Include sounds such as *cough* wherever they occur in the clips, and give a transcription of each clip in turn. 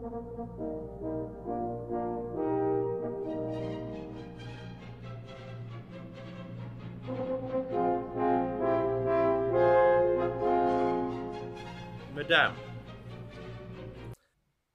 Madame,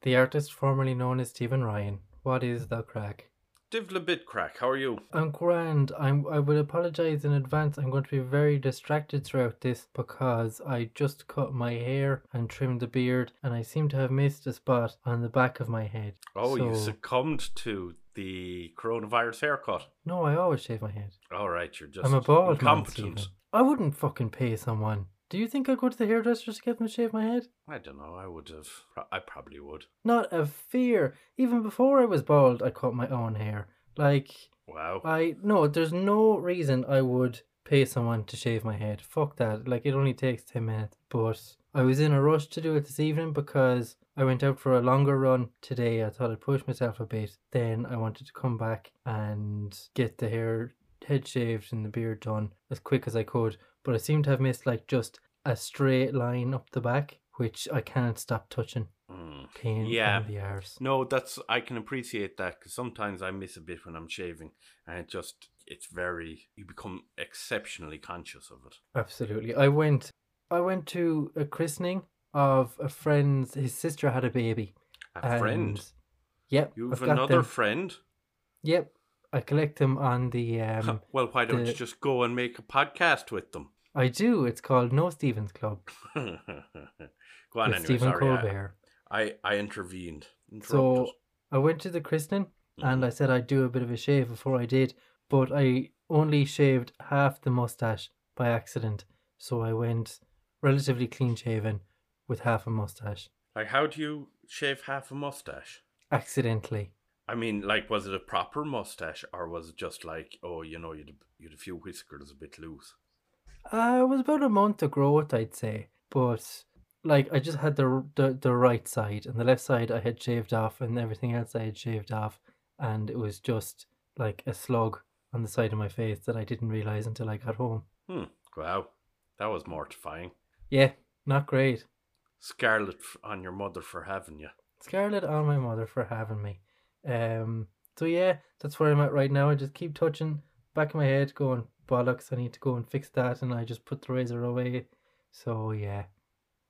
The artist formerly known as Stephen Ryan. What is the crack? Divla bit crack, how are you? I'm grand. I'm. I would apologize in advance. I'm going to be very distracted throughout this because I just cut my hair and trimmed the beard, and I seem to have missed a spot on the back of my head. Oh, you succumbed to the coronavirus haircut. No, I always shave my head. All right, you're just I'm a bald man, incompetent. Stephen. I wouldn't fucking pay someone. Do you think I'd go to the hairdresser to get them to shave my head? I don't know. I would have. I probably would. Not a fear. Even before I was bald, I cut my own hair. Like, Wow. I no, there's no reason I would pay someone to shave my head. Fuck that. Like it only takes ten minutes. But I was in a rush to do it this evening because I went out for a longer run today. I thought I'd push myself a bit. Then I wanted to come back and get the hair head shaved and the beard done as quick as I could. But I seem to have missed like just a straight line up the back, which I can't stop touching. Mm. Pain Yeah. in the arse. No, that's I can appreciate that because sometimes I miss a bit when I'm shaving, and it just it's very you become exceptionally conscious of it. Absolutely. I went I went to a christening of a friend's his sister had a baby. A friend, Yep. you've another them. friend. Yep. I collect them on the um well, why don't the- you just go and make a podcast with them? I do. It's called No Stevens Club *laughs* go on, anyway. Stephen sorry, I- Colbert. I, I intervened. So I went to the christening Mm-hmm. and I said I'd do a bit of a shave before I did, but I only shaved half the mustache by accident. So I went relatively clean shaven with half a mustache. like, how do you shave half a mustache? Accidentally. I mean, like, was it a proper mustache, or was it just like, oh, you know, you'd you'd a few whiskers a bit loose? Uh, it was about a month of growth, I'd say. But like, I just had the, the the right side, and the left side I had shaved off, and everything else I had shaved off, and it was just like a slug on the side of my face that I didn't realize until I got home. Hmm. Wow, that was mortifying. Yeah, not great. Scarlet on your mother for having you. Scarlet on my mother for having me. Um. So yeah, that's where I'm at right now. I just keep touching back of my head, going bollocks. I need to go and fix that, and I just put the razor away. So yeah,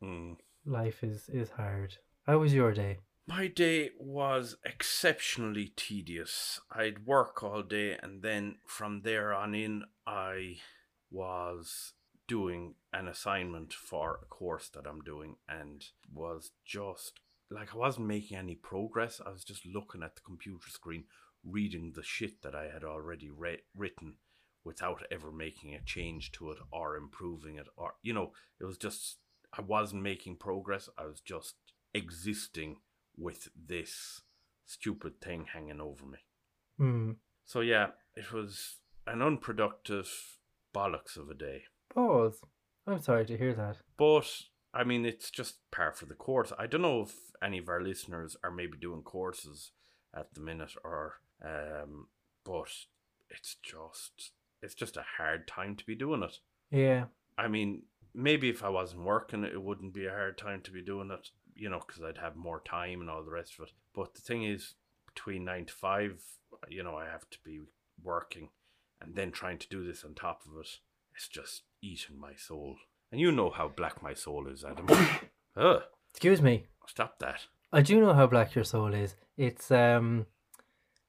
Hmm. life is is hard. How was your day? My day was exceptionally tedious. I'd work all day, and then from there on in, I was doing an assignment for a course that I'm doing, and was just like I wasn't making any progress. I was just looking at the computer screen, reading the shit that I had already re- written without ever making a change to it or improving it, or you know, it was just I wasn't making progress. I was just existing with this stupid thing hanging over me. Hmm. So yeah, it was an unproductive bollocks of a day. Pause. I'm sorry to hear that. But I mean, it's just par for the course. I don't know if any of our listeners are maybe doing courses at the minute, or um, but it's just it's just a hard time to be doing it. Yeah. I mean, maybe if I wasn't working, it wouldn't be a hard time to be doing it, you know, because I'd have more time and all the rest of it. But the thing is, between nine to five, you know, I have to be working and then trying to do this on top of it. It's just eating my soul. And you know how black my soul is, Adam. *coughs* Ugh, Excuse me. stop that. I do know how black your soul is. It's um,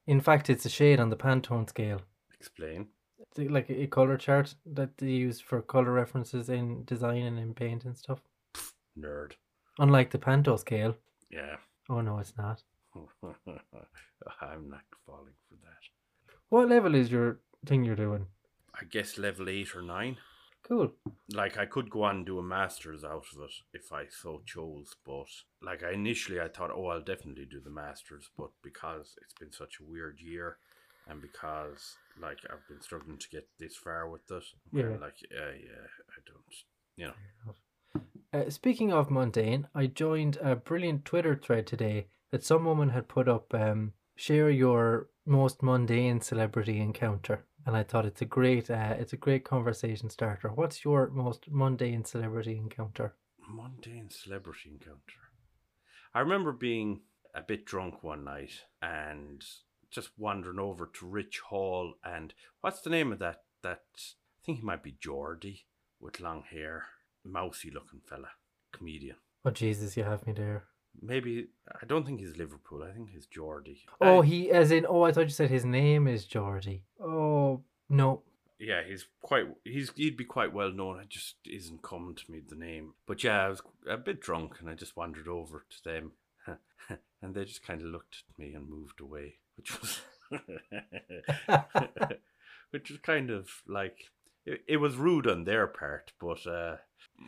in fact, it's a shade on the Pantone scale. Explain. Like a color chart that they use for color references in design and in paint and stuff. Nerd. Unlike the Pantone scale. Yeah. Oh no, it's not. *laughs* I'm not falling for that. What level is your thing you're doing? I guess level eight or nine. Cool. like I could go on and do a master's out of it if I so chose, but like I initially I thought, oh, I'll definitely do the master's, but because it's been such a weird year, and because like I've been struggling to get this far with it, Yeah. like yeah, yeah, I don't, you know, Uh, speaking of mundane, I joined a brilliant Twitter thread today that some woman had put up. Um, share your most mundane celebrity encounter, and I thought it's a great, uh, it's a great conversation starter. What's your most mundane celebrity encounter? mundane celebrity encounter. I remember being a bit drunk one night and just wandering over to Rich Hall and what's the name of that? That I think he might be Geordie with long hair, mousy looking fella, comedian. Oh Jesus, you have me there. Maybe I don't think he's Liverpool. I think he's Geordie. Oh, Uh, he as in. Oh, I thought you said his name is Geordie. Oh no. yeah, he's quite. He's he'd be quite well known. It just isn't coming to me the name. But yeah, I was a bit drunk and I just wandered over to them, *laughs* and they just kind of looked at me and moved away, which was, *laughs* which was kind of like it, it was rude on their part, but uh,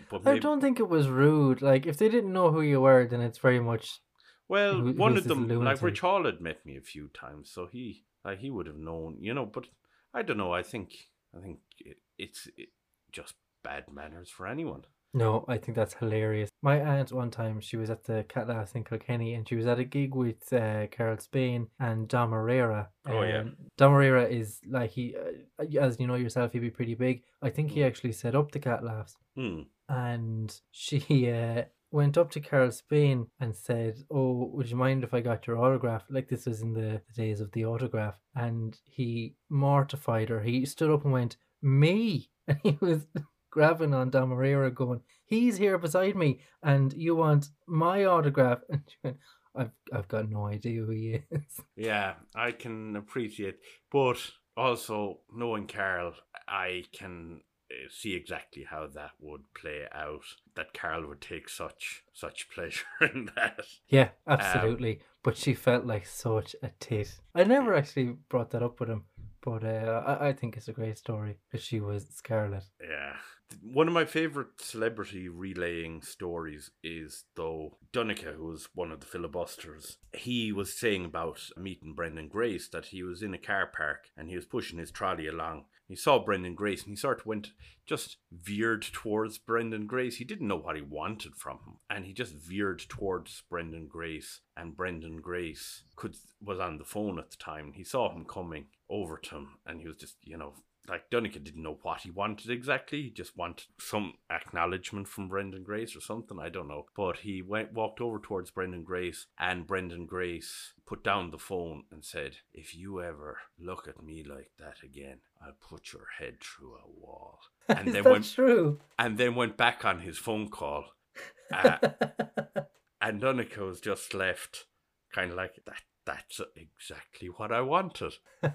but I don't think it was rude. Like if they didn't know who you were, then it's very much. well, who- one of them, like? Rich Hall, had met me a few times, so he like he would have known, you know. But I don't know. I think I think it, it's it, just bad manners for anyone. No, I think that's hilarious. My aunt one time she was at the Cat Laughs in Kilkenny and she was at a gig with uh, Karl Spain and Dom Herrera. Oh, yeah. Um, Dom Herrera is like he, uh, as you know yourself, he'd be pretty big. I think he Mm. actually set up the Cat Laughs. Hmm. and she uh, went up to Karl Spain and said, "Oh, would you mind if I got your autograph?" Like this was in the, the days of the autograph, and he mortified her. He stood up and went, "Me," *laughs* and he was grabbing on Dom Herrera, going, "He's here beside me, and you want my autograph?" *laughs* And she went, "I've I've got no idea who he is." *laughs* Yeah, I can appreciate, but also knowing Karl, I can uh, see exactly how that would play out. That Karl would take such such *laughs* pleasure in that. Yeah, absolutely. but she felt like such a tit. I never actually brought that up with him, but uh, I, I think it's a great story because she was Scarlet. Yeah. One of my favourite celebrity relaying stories is though Dunica, who was one of the filibusters. He was saying about meeting Brendan Grace that he was in a car park and he was pushing his trolley along. He saw Brendan Grace and he sort of went just veered towards Brendan Grace. He didn't know what he wanted from him, and he just veered towards Brendan Grace. And Brendan Grace could was on the phone at the time. He saw him coming over to him, and he was just you know like Dunica didn't know what he wanted exactly. He just wanted some acknowledgement from Brendan Grace or something. I don't know. But he went walked over towards Brendan Grace, and Brendan Grace put down the phone and said, "If you ever look at me like that again, I'll put your head through a wall." *laughs* And then went true? and then went back on his phone call. *laughs* Uh, and Dunica was just left kind of like that. That's exactly what I wanted.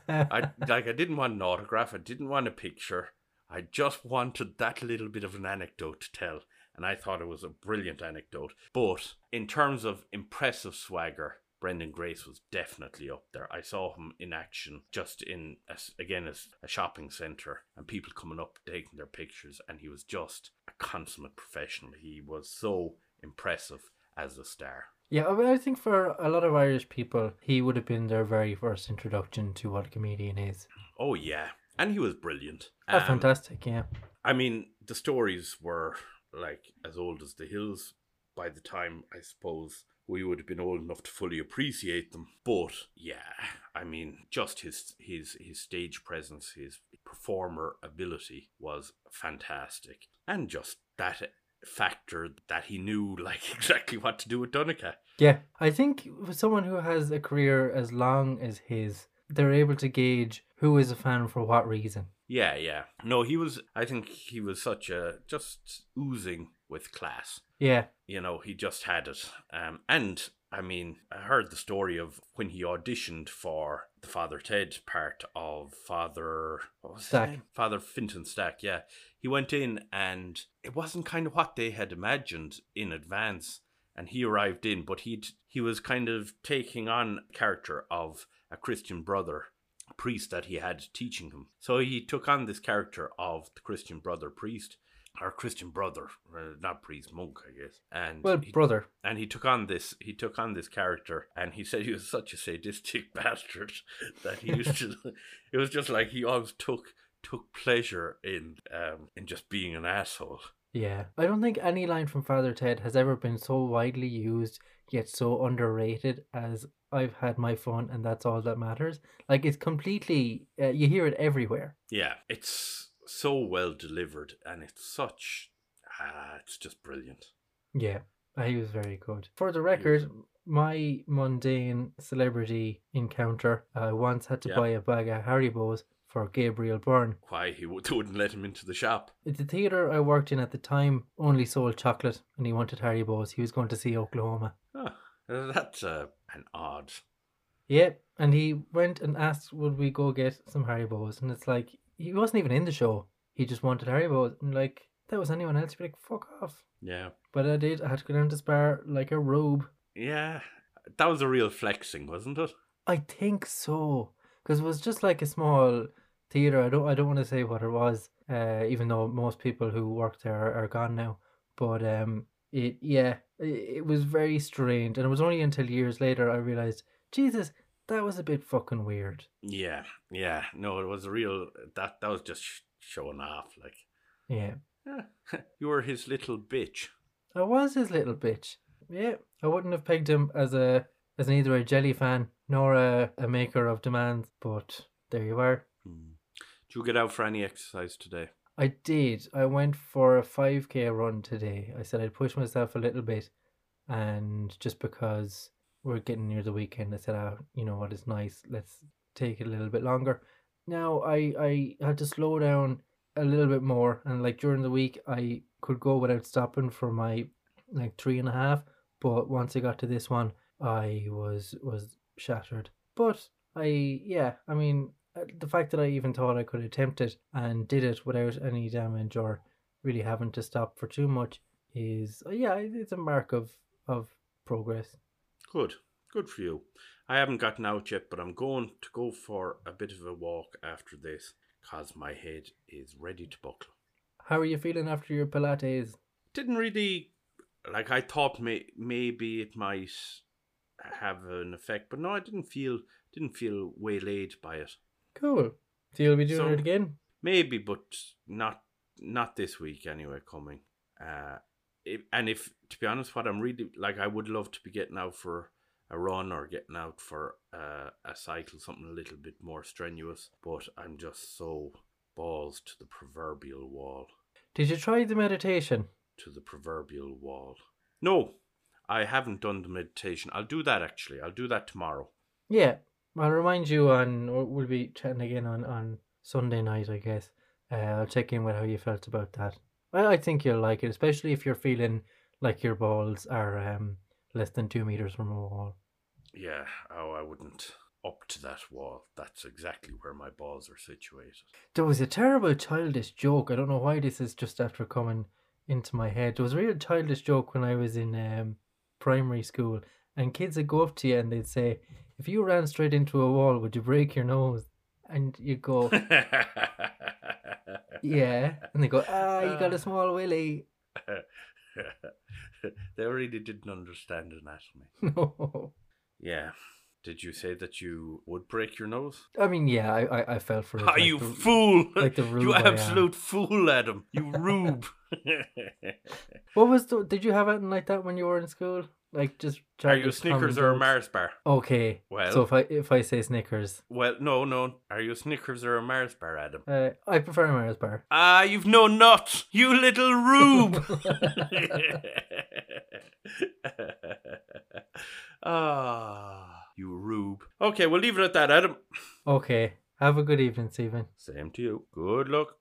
I *laughs* like I didn't want an autograph. I didn't want a picture. I just wanted that little bit of an anecdote to tell, and I thought it was a brilliant anecdote. But in terms of impressive swagger, Brendan Grace was definitely up there. I saw him in action just in a again as a shopping center, and people coming up taking their pictures, and he was just a consummate professional. He was so impressive as a star. yeah, I, mean, I think for a lot of Irish people, he would have been their very first introduction to what a comedian is. Oh yeah, and he was brilliant. Oh, Um, fantastic! Yeah, I mean, the stories were like as old as the hills by the time I suppose we would have been old enough to fully appreciate them. But yeah, I mean, just his his his stage presence, his performer ability was fantastic, and just that factor that he knew *laughs* like exactly what to do with Dunica. yeah. I think for someone who has a career as long as his, they're able to gauge who is a fan for what reason. Yeah, yeah. No, he was. I think he was such a just oozing with class. Yeah, you know, he just had it. Um, and I mean, I heard the story of when he auditioned for the Father Ted part of Father what was Stack. Father Fintan Stack. Yeah, he went in, and it wasn't kind of what they had imagined in advance. And he arrived in, but he'd he was kind of taking on character of a Christian brother priest that he had teaching him. So he took on this character of the Christian brother priest, or Christian brother, uh, not priest, monk, I guess. And well, he, brother. and he took on this he took on this character, and he *laughs* said he was such a sadistic *laughs* bastard that he used to. *laughs* it was just like he always took took pleasure in um in just being an asshole. Yeah, I don't think any line from Father Ted has ever been so widely used yet so underrated as I've had my fun and that's all that matters. Like it's completely, uh, you hear it everywhere. Yeah, it's so well delivered, and it's such. Ah, it's just brilliant. Yeah, he was very good. For the record, my mundane celebrity encounter, I once had to Yeah. buy a bag of Haribo's for Gabriel Byrne. Why he *laughs* wouldn't let him into the shop? The theatre I worked in at the time only sold chocolate and he wanted Haribo's. He was going to see Oklahoma. Oh, that's uh, an odd. Yep, and he went and asked, would we go get some Haribo's? And it's like, he wasn't even in the show. He just wanted Haribo's. And like, if that was anyone else, you'd be like, fuck off. Yeah, But I did. I had to go down to Spar like a robe. yeah. That was a real flexing, wasn't it? I think so, because it was just like a small theater. I don't. I don't want to say what it was, uh, even though most people who worked there are, are gone now. But um, it yeah, it, it was very strange, and it was only until years later I realized, Jesus, that was a bit fucking weird. Yeah, yeah. No, it was a real. That that was just sh- showing off. Like, Yeah, yeah, *laughs* you were his little bitch. I was his little bitch. Yeah, I wouldn't have pegged him as a as neither a jelly fan nor a, a maker of demands, but there you are. Hmm. Did you get out for any exercise today? I did. I went for a 5k run today. I said I'd push myself a little bit, and just because we're getting near the weekend, I said, "Ah, you know what is nice? Let's take it a little bit longer." Now I I had to slow down a little bit more, and like during the week, I could go without stopping for my like three and a half. But once I got to this one, I was was shattered. But I yeah, I mean uh, the fact that I even thought I could attempt it and did it without any damage or really having to stop for too much is uh, yeah, it's a mark of of progress. Good, good for you. I haven't gotten out yet, but I'm going to go for a bit of a walk after this, cause my head is ready to buckle. How are you feeling after your Pilates? Didn't really like. I thought may, maybe it might have an effect, but no, I didn't feel didn't feel waylaid by it. Cool. So you'll be doing So- it again? Maybe, but not not this week anyway. Coming, uh, if, and if to be honest, what I'm really like, I would love to be getting out for a run or getting out for uh, a cycle, something a little bit more strenuous. But I'm just so balls to the proverbial wall, Did you try the meditation? to the proverbial wall. No, I haven't done the meditation. I'll do that actually. I'll do that tomorrow. Yeah. I'll remind you on we'll be chatting again on, on Sunday night, I guess. Uh, I'll check in with how you felt about that. I, I think you'll like it, especially if you're feeling like your balls are um less than two meters from a wall. Yeah. Oh, I wouldn't up to that wall. That's exactly where my balls are situated. There was a terrible childish joke. I don't know why this is just after coming into my head. There was a real childish joke when I was in um, primary school, and kids would go up to you and they'd say, "If you ran straight into a wall, would you break your nose?" And you go, *laughs* "Yeah," and they go, "Ah, you got a small willy." *laughs* they really didn't understand anatomy. *laughs* no, Yeah. Did you say that you would break your nose? I mean, yeah, I I, I fell for it. Ah, like you the- fool! like the *laughs* rube you absolute fool, Adam. You rube. What was the? Did you have anything like that when you were in school? Like just Are you a Snickers or a? Mars bar? Okay, Well, so if I if I say Snickers, well, no, no. Are you a Snickers or a Mars bar, Adam? uh, I prefer Mars bar. Ah, you've no nuts, you little rube. *laughs* *laughs* ah, you rube. Okay, we'll leave it at that, Adam. Okay. Have a good evening, Stephen. Same to you. Good luck.